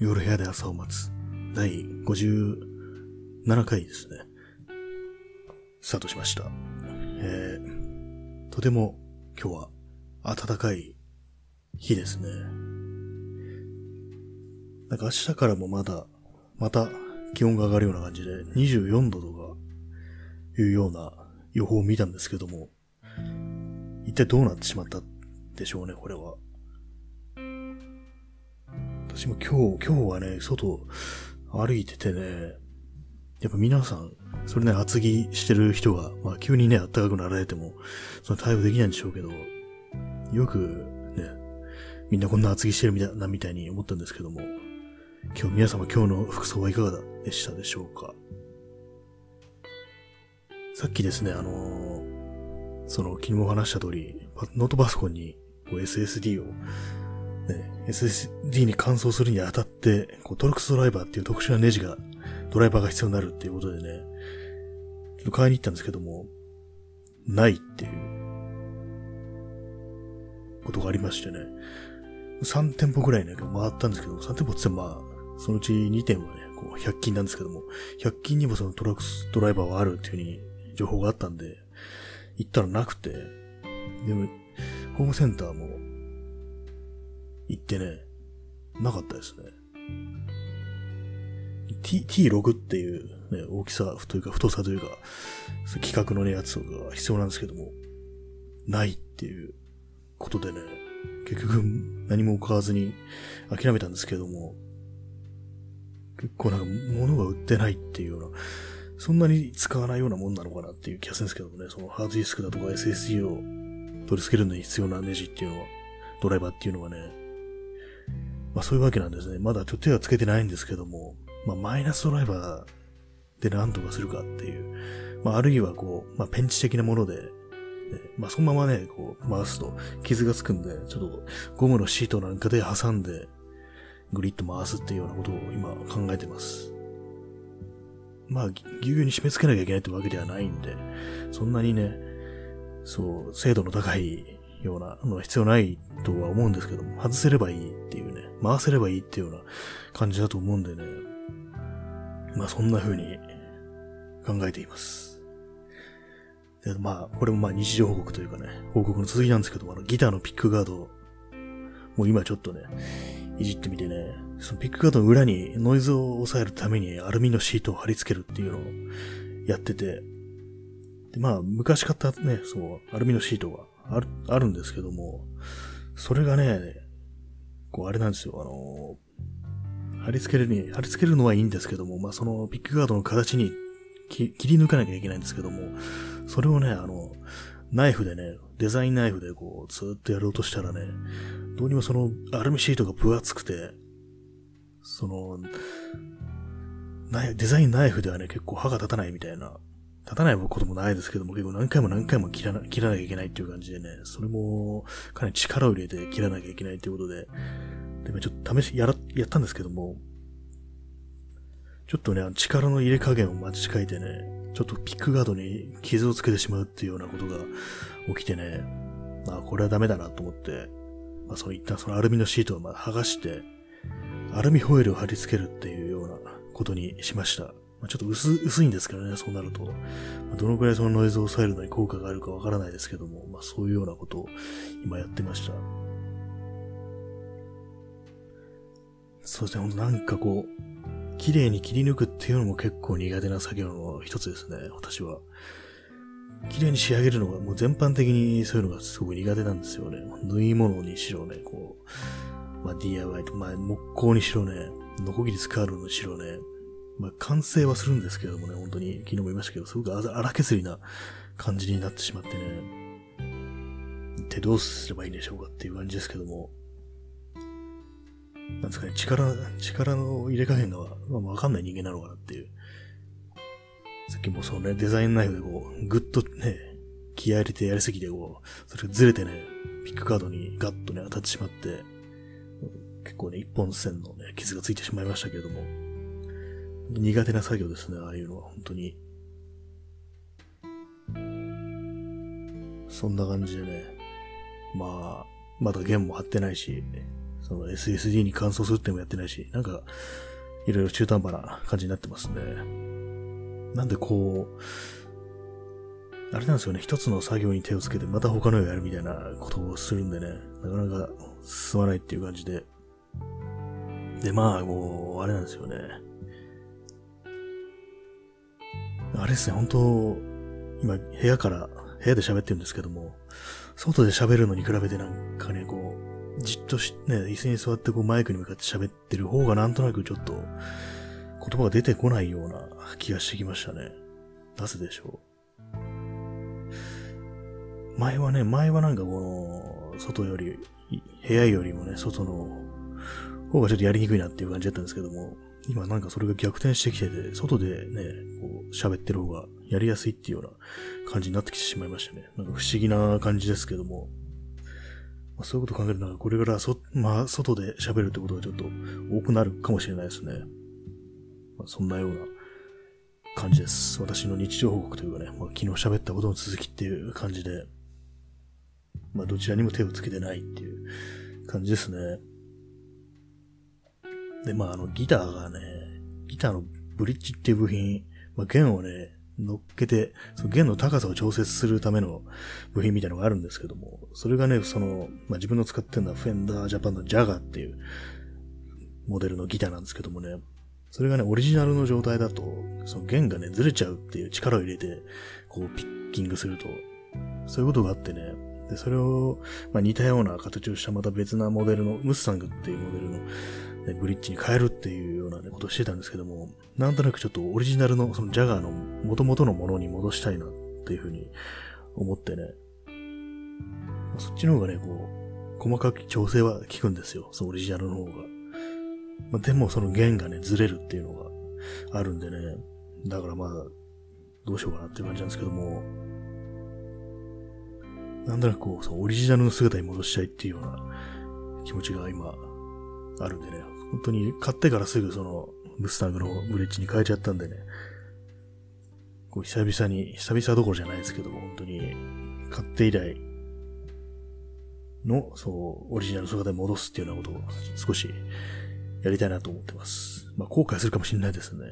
夜部屋で朝を待つ。第57回ですね。スタートしました。えー、とても今日は暖かい日ですね。なんか明日からもまだ、また気温が上がるような感じで24度とかいうような予報を見たんですけども、一体どうなってしまったでしょうね、これは。私も今日、今日はね、外歩いててね、やっぱ皆さん、それね、厚着してる人が、まあ急にね、暖かくなられても、その対応できないんでしょうけど、よくね、みんなこんな厚着してるみたいな、みたいに思ったんですけども、今日皆様今日の服装はいかがでしたでしょうか？さっきですね、あのー、その、昨日も話した通り、ノートパソコンに SSD を、ね、SSD に換装するにあたって、こうトルクスドライバーっていう特殊なネジが、ドライバーが必要になるっていうことでね、ちょっと買いに行ったんですけども、ないっていう。ことがありましてね、3店舗ぐらいね、回ったんですけど、3店舗ってまあ、そのうち2店はね、こう100均なんですけども、100均にもそのトラックスドライバーはあるっていう風に情報があったんで、行ったらなくて、でも、ホームセンターも行ってね、なかったですね。T、T6 っていうね、大きさというか太さというか、規格のね、やつが必要なんですけども、ないっていうことでね、結局何も買わずに諦めたんですけども、結構なんか物が売ってないっていうような、そんなに使わないようなもんなのかなっていう気がするんですけどもね、そのハードディスクだとか SSD を取り付けるのに必要なネジっていうのは、ドライバーっていうのはね、まあそういうわけなんですね。まだちょっと手はつけてないんですけども、まあマイナスドライバーで何とかするかっていう、まああるいはこう、まあペンチ的なもので、ね、まあそのままね、こう回すと傷がつくんで、ちょっとゴムのシートなんかで挟んで、グリッと回すっていうようなことを今考えてます。まあ、ぎゅうぎゅうに締め付けなきゃいけないってわけではないんで、そんなにね、そう、精度の高いようなのは必要ないとは思うんですけども、外せればいい、回せればいいっていうような感じだと思うんでね、まあそんな風に考えています。でまあ、これもまあ日常報告というかね、報告の続きなんですけども、あのギターのピックガード、もう今ちょっとね、いじってみてね、そのピックガードの裏にノイズを抑えるためにアルミのシートを貼り付けるっていうのをやってて、で、まあ、昔買ったね、そう、アルミのシートがある、あるんですけども、それがね、こう、あれなんですよ、あの貼り付けるに、貼り付けるのはいいんですけども、まあ、そのピックガードの形に切り抜かなきゃいけないんですけども、それをね、あの、ナイフでね、デザインナイフでこう、ずっとやろうとしたらね、どうにもそのアルミシートが分厚くて、その、デザインナイフではね、結構歯が立たないみたいな、立たないこともないですけども、結構何回も何回も切らな切らなきゃいけないっていう感じでね、それもかなり力を入れて切らなきゃいけないっていうことで、でもちょっと試し、やら、やったんですけども、ちょっとね、力の入れ加減を間違えてね、ちょっとピックガードに傷をつけてしまうっていうようなことが起きてね、まあこれはダメだなと思って、まあその一旦そのアルミのシートをま剥がして、アルミホイルを貼り付けるっていうようなことにしました。まあ、ちょっと薄薄いんですけどね、そうなると。まあ、どのくらいそのノイズを抑えるのに効果があるかわからないですけども、まあそういうようなことを今やってました。そうですね、ほんなんかこう、綺麗に切り抜くっていうのも結構苦手な作業の一つですね、私は。綺麗に仕上げるのがもう全般的にそういうのがすごく苦手なんですよね。縫い物にしろね、こう、まあ DIY と、まあ木工にしろね、ノコギリ使うのにしろね、まあ完成はするんですけどもね、本当に昨日も言いましたけど、すごく荒削りな感じになってしまってね、手どうすればいいんでしょうかっていう感じですけども、なんですかね、力、力の入れ加減が、まあ、わかんない人間なのかなっていう。さっきもそのね、デザインナイフでこう、ぐっとね、気合入れてやりすぎてこう、それがずれてね、ピックカードにガッとね、当たってしまって、結構ね、一本線のね、傷がついてしまいましたけれども、苦手な作業ですね、ああいうのは、本当に。そんな感じでね、まあ、まだ弦も張ってないし、その SSD に乾燥するってもやってないし、なんか、いろいろ中途半端な感じになってますね。なんでこう、あれなんですよね、一つの作業に手をつけてまた他のをやるみたいなことをするんでね、なかなか進まないっていう感じで。で、まあ、もう、あれなんですよね。あれですね、本当今、部屋から、部屋で喋ってるんですけども、外で喋るのに比べてなんかね、こう、じっとし、ね、椅子に座ってこうマイクに向かって喋ってる方がなんとなくちょっと、言葉が出てこないような気がしてきましたね。なぜでしょう？前はね、前はなんかこの、外より、部屋よりもね、外の方がちょっとやりにくいなっていう感じだったんですけども、今なんかそれが逆転してきてて、外でね、こう喋ってる方がやりやすいっていうような感じになってきてしまいましたね。なんか不思議な感じですけども、まあ、そういうこと考えるなら、これからそ、まあ、外で喋るってことがちょっと多くなるかもしれないですね。まあ、そんなような感じです。私の日常報告というかね、まあ、昨日喋ったことの続きっていう感じで、まあ、どちらにも手をつけてないっていう感じですね。で、まあ、あの、ギターがね、ギターのブリッジっていう部品、まあ、弦をね、乗っけて、その弦の高さを調節するための部品みたいなのがあるんですけども、それがね、その、まあ、自分の使ってるのはフェンダージャパンのジャガーっていうモデルのギターなんですけどもね、それがね、オリジナルの状態だと、その弦がね、ずれちゃうっていう力を入れて、こう、ピッキングすると、そういうことがあってね、で、それを、まあ、似たような形をしたまた別なモデルの、ムッサングっていうモデルの、ブリッジに変えるっていうような、ね、ことをしてたんですけども、なんとなくちょっとオリジナルの、そのジャガーの元々のものに戻したいなっていうふうに思ってね、そっちの方がね、こう、細かく調整は効くんですよ。そのオリジナルの方が。まあ、でもその弦がね、ずれるっていうのがあるんでね、だからまあ、どうしようかなっていう感じなんですけども、なんとなくこう、そのオリジナルの姿に戻したいっていうような気持ちが今、あるんでね、本当に買ってからすぐその、ムスタングのブリッジに変えちゃったんでね、こう久々に、久々どころじゃないですけども、本当に、買って以来の、そう、オリジナル姿に戻すっていうようなことを少しやりたいなと思ってます。まあ、後悔するかもしれないですね。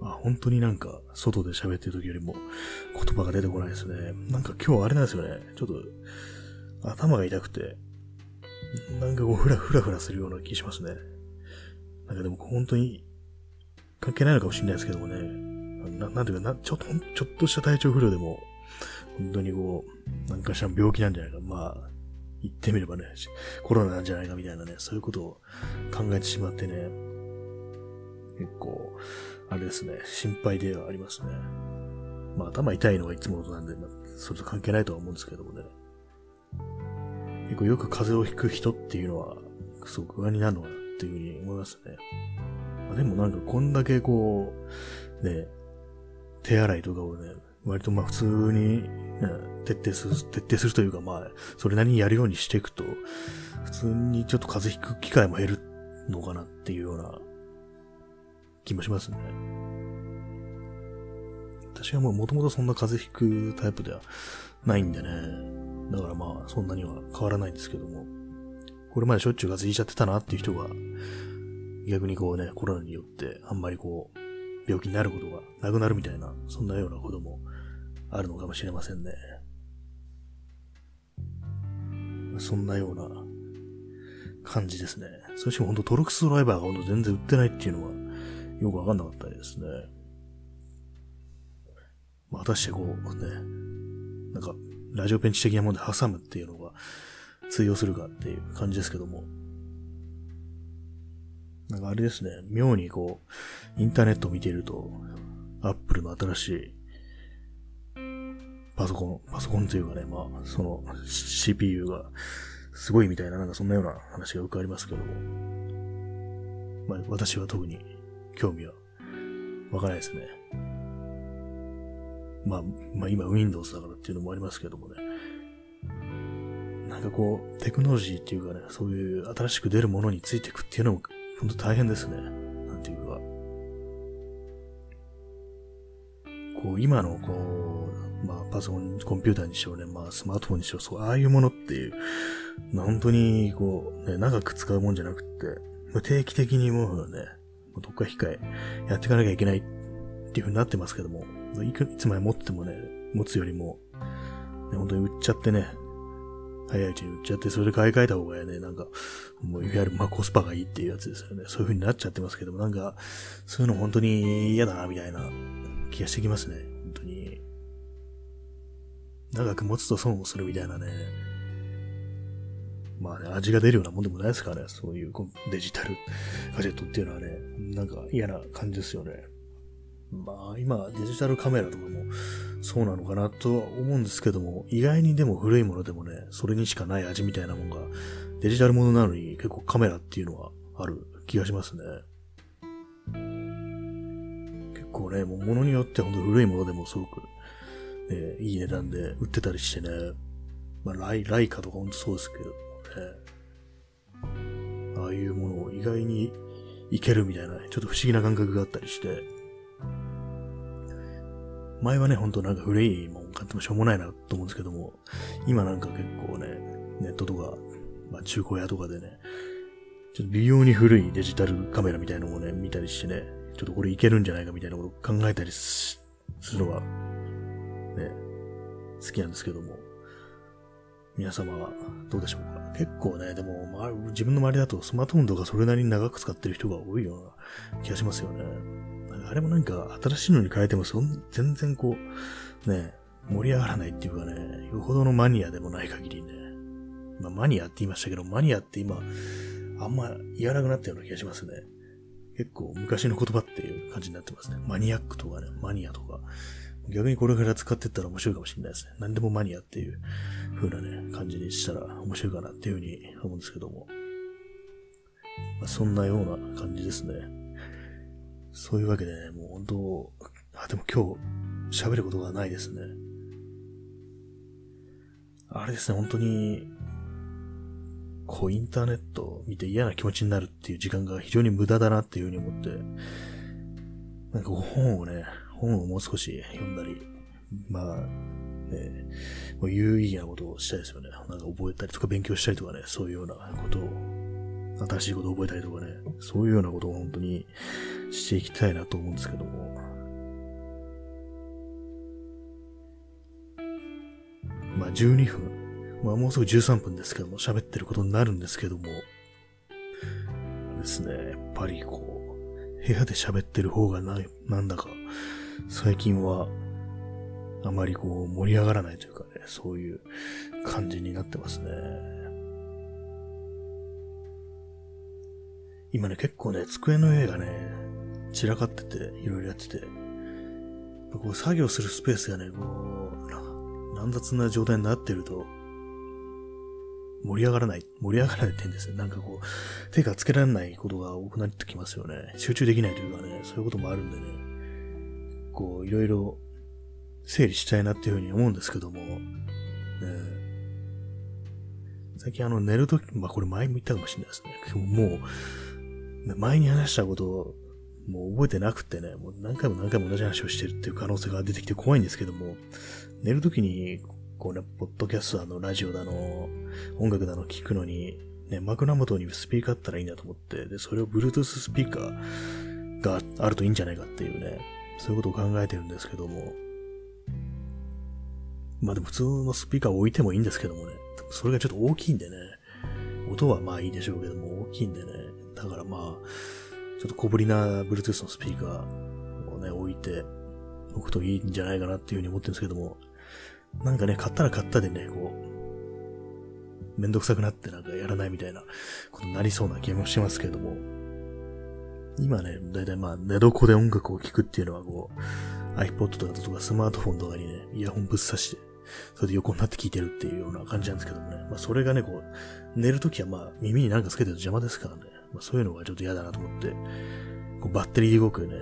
あ、本当になんか、外で喋ってる時よりも言葉が出てこないですね。なんか今日あれなんですよね。ちょっと、頭が痛くて、なんかこう、ふらふらふらするような気しますね。なんかでも本当に、関係ないのかもしれないですけどもね。ななんていうかな、ちょっと、ちょっとした体調不良でも、本当にこう、なんかしら病気なんじゃないか。まあ、言ってみればね、コロナなんじゃないかみたいなね、そういうことを考えてしまってね、結構、あれですね、心配ではありますね。まあ頭痛いのはいつものなんで、まあ、それと関係ないとは思うんですけどもね。結構よく風邪をひく人っていうのは、すごく不安になるのかなっていうふうに思いますね。まあ、でもなんかこんだけこう、ね、手洗いとかをね、割とまあ普通に、ね、徹底する、徹底するというかまあ、それなりにやるようにしていくと、普通にちょっと風邪ひく機会も減るのかなっていうような気もしますね。私はもう元々そんな風邪ひくタイプではないんでね。だからまあそんなには変わらないんですけども。これまでしょっちゅう風邪ひいちゃってたなっていう人が逆にこうね、コロナによってあんまりこう病気になることがなくなるみたいな、そんなようなこともあるのかもしれませんね。そんなような感じですね。そしてほんとトルクスドライバーがほんと全然売ってないっていうのはよくわかんなかったですね。まあ、果たしてこうね、なんか、ラジオペンチ的なもので挟むっていうのが通用するかっていう感じですけども。なんかあれですね、妙にこう、インターネットを見ていると、アップルの新しいパソコン、パソコンというかね、まあ、その CPU がすごいみたいな、なんかそんなような話がよくありますけども。まあ、私は特に興味はわからないですね。まあ、まあ今 Windows だからっていうのもありますけどもね。なんかこう、テクノロジーっていうかね、そういう新しく出るものについていくっていうのも、本当大変ですね。なんていうか。こう、今のこう、まあ、パソコン、コンピューターにしろね、まあ、スマートフォンにしろ、そう、ああいうものっていう、本当に、こう、ね、長く使うもんじゃなくて、定期的にもうね、どっか控え、やっていかなきゃいけないっていう風になってますけども、いくいつまで持ってもね、持つよりも、ね、本当に売っちゃってね、早いうちに売っちゃって、それで買い替えた方がね、なんか、もういわゆるまあコスパがいいっていうやつですよね。そういう風になっちゃってますけども、なんか、そういうの本当に嫌だな、みたいな気がしてきますね。本当に。長く持つと損をするみたいなね。まあね、味が出るようなもんでもないですからね。そういうデジタルガジェットっていうのはね、なんか嫌な感じですよね。まあ今デジタルカメラとかもそうなのかなとは思うんですけども、意外にでも古いものでもね、それにしかない味みたいなもんがデジタルものなのに結構カメラっていうのはある気がしますね。結構ね、もう物によってほんと古いものでもすごく、ね、いい値段で売ってたりしてね、まあライライカとかほんとそうですけどね、ああいうものを意外にいけるみたいな、ちょっと不思議な感覚があったりして、前はね、ほんとなんか古いもん買ってもしょうもないなと思うんですけども、今なんか結構ね、ネットとか、まあ中古屋とかでね、ちょっと微妙に古いデジタルカメラみたいなのをね、見たりしてね、ちょっとこれいけるんじゃないかみたいなことを考えたりするのが、ね、好きなんですけども、皆様はどうでしょうか？結構ね、でも、まあ、自分の周りだとスマートフォンとかそれなりに長く使ってる人が多いような気がしますよね。あれもなんか新しいのに変えてもそん全然こう、ね、盛り上がらないっていうかね、よほどのマニアでもない限りね。まあマニアって言いましたけど、マニアって今、あんま言わなくなったような気がしますね。結構昔の言葉っていう感じになってますね。マニアックとかね、マニアとか。逆にこれから使ってったら面白いかもしれないですね。何でもマニアっていう風なね、感じにしたら面白いかなっていう風に思うんですけども。まあ、そんなような感じですね。そういうわけでね、もう本当、あ、でも今日喋ることがないですね。あれですね、本当に、こうインターネット見て嫌な気持ちになるっていう時間が非常に無駄だなっていうふうに思って、なんか本をね、本をもう少し読んだり、まあ、ね、もう有意義なことをしたいですよね。なんか覚えたりとか勉強したりとかね、そういうようなことを新しいことを覚えたりとかね、そういうようなことを本当にしていきたいなと思うんですけども。まあ12分、まあもうすぐ13分ですけども、喋ってることになるんですけども、ですね、やっぱりこう、部屋で喋ってる方がな、なんだか、最近は、あまりこう盛り上がらないというかね、そういう感じになってますね。今ね、結構ね、机の上がね、散らかってて、いろいろやってて、こう作業するスペースがね、こう、乱雑な状態になってると、盛り上がらない、盛り上がらない点ですね。なんかこう、手がつけられないことが多くなってきますよね。集中できないというかね、そういうこともあるんでね、こう、いろいろ整理したいなっていうふうに思うんですけども、ね、最近あの寝るとき、まあこれ前も言ったかもしれないですね。もう、前に話したことをもう覚えてなくてね、もう何回も何回も同じ話をしてるっていう可能性が出てきて怖いんですけども、寝るときに、こうね、ポッドキャストだの、ラジオだの、音楽だの聞くのに、ね、枕元にスピーカーあったらいいなと思って、で、それを Bluetooth スピーカーがあるといいんじゃないかっていうね、そういうことを考えてるんですけども、まあでも普通のスピーカー置いてもいいんですけどもね、それがちょっと大きいんでね、音はまあいいでしょうけども、大きいんでね、だからまあ、ちょっと小ぶりな Bluetooth のスピーカーをね、置いておくといいんじゃないかなっていうふうに思ってるんですけども、なんかね、買ったら買ったでね、こう、めんどくさくなってなんかやらないみたいなことになりそうな気もしますけども、今ね、だいたいまあ、寝床で音楽を聴くっていうのはこう、iPod とかとかスマートフォンとかにね、イヤホンぶっ刺して、それで横になって聞いてるっていうような感じなんですけどもね。まあそれがね、こう、寝るときはまあ耳になんかつけてると邪魔ですからね。まあそういうのがちょっと嫌だなと思って、こうバッテリーで動くね、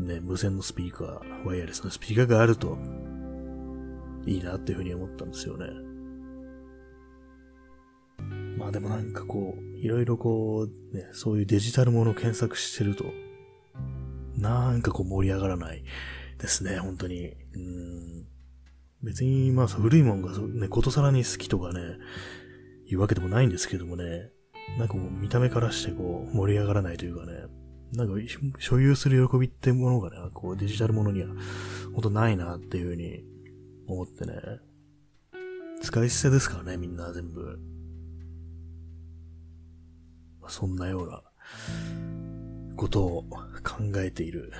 ね、無線のスピーカー、ワイヤレスのスピーカーがあると、いいなっていうふうに思ったんですよね。まあでもなんかこう、いろいろこう、ね、そういうデジタルものを検索してると、なんかこう盛り上がらないですね、本当に。うん別に、まあ、古いもんが、ね、ことさらに好きとかね、いうわけでもないんですけどもね、なんかもう見た目からしてこう、盛り上がらないというかね、なんか、所有する喜びってものがね、こう、デジタルものには、ほんとないなっていうふうに思ってね、使い捨てですからね、みんな全部。そんなようなことを考えている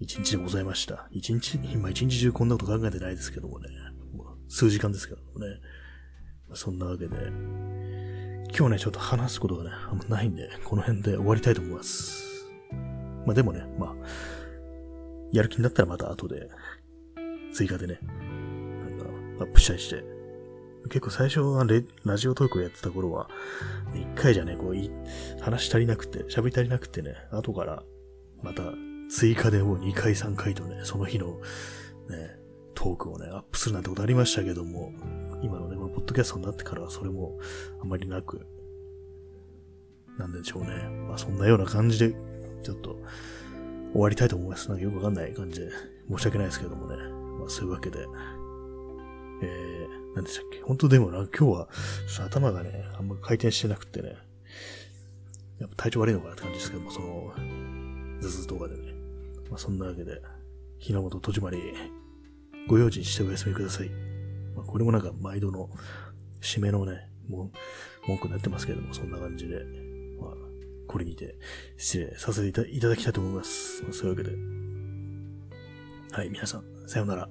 一日でございました。一日、今一日中こんなこと考えてないですけどもね。数時間ですけどもね。そんなわけで、今日ね、ちょっと話すことがね、あんまないんで、この辺で終わりたいと思います。まあでもね、まあ、やる気になったらまた後で、追加でね、なんかアップしたりして、結構最初はレラジオトークをやってた頃は、一回じゃね、こうい、話足りなくて、喋り足りなくてね、後からまた追加でもう2回3回とね、その日のね、トークをね、アップするなんてことありましたけども、今のね、このポッドキャストになってからはそれもあまりなく、なんでしょうね。まあそんなような感じで、ちょっと終わりたいと思います。なんかよくわかんない感じで、申し訳ないですけどもね。まあそういうわけで、えー、何でしたっけ？本当でもな、今日は、頭がね、あんま回転してなくてね、やっぱ体調悪いのかなって感じですけども、その、頭痛とかでね。まあそんなわけで、ひなもと戸締まり、ご用心してお休みください。まあこれもなんか毎度の締めのね、文句になってますけども、そんな感じで、まあ、これにて失礼させていただきたいと思います。そういうわけで、はい、皆さん、さようなら。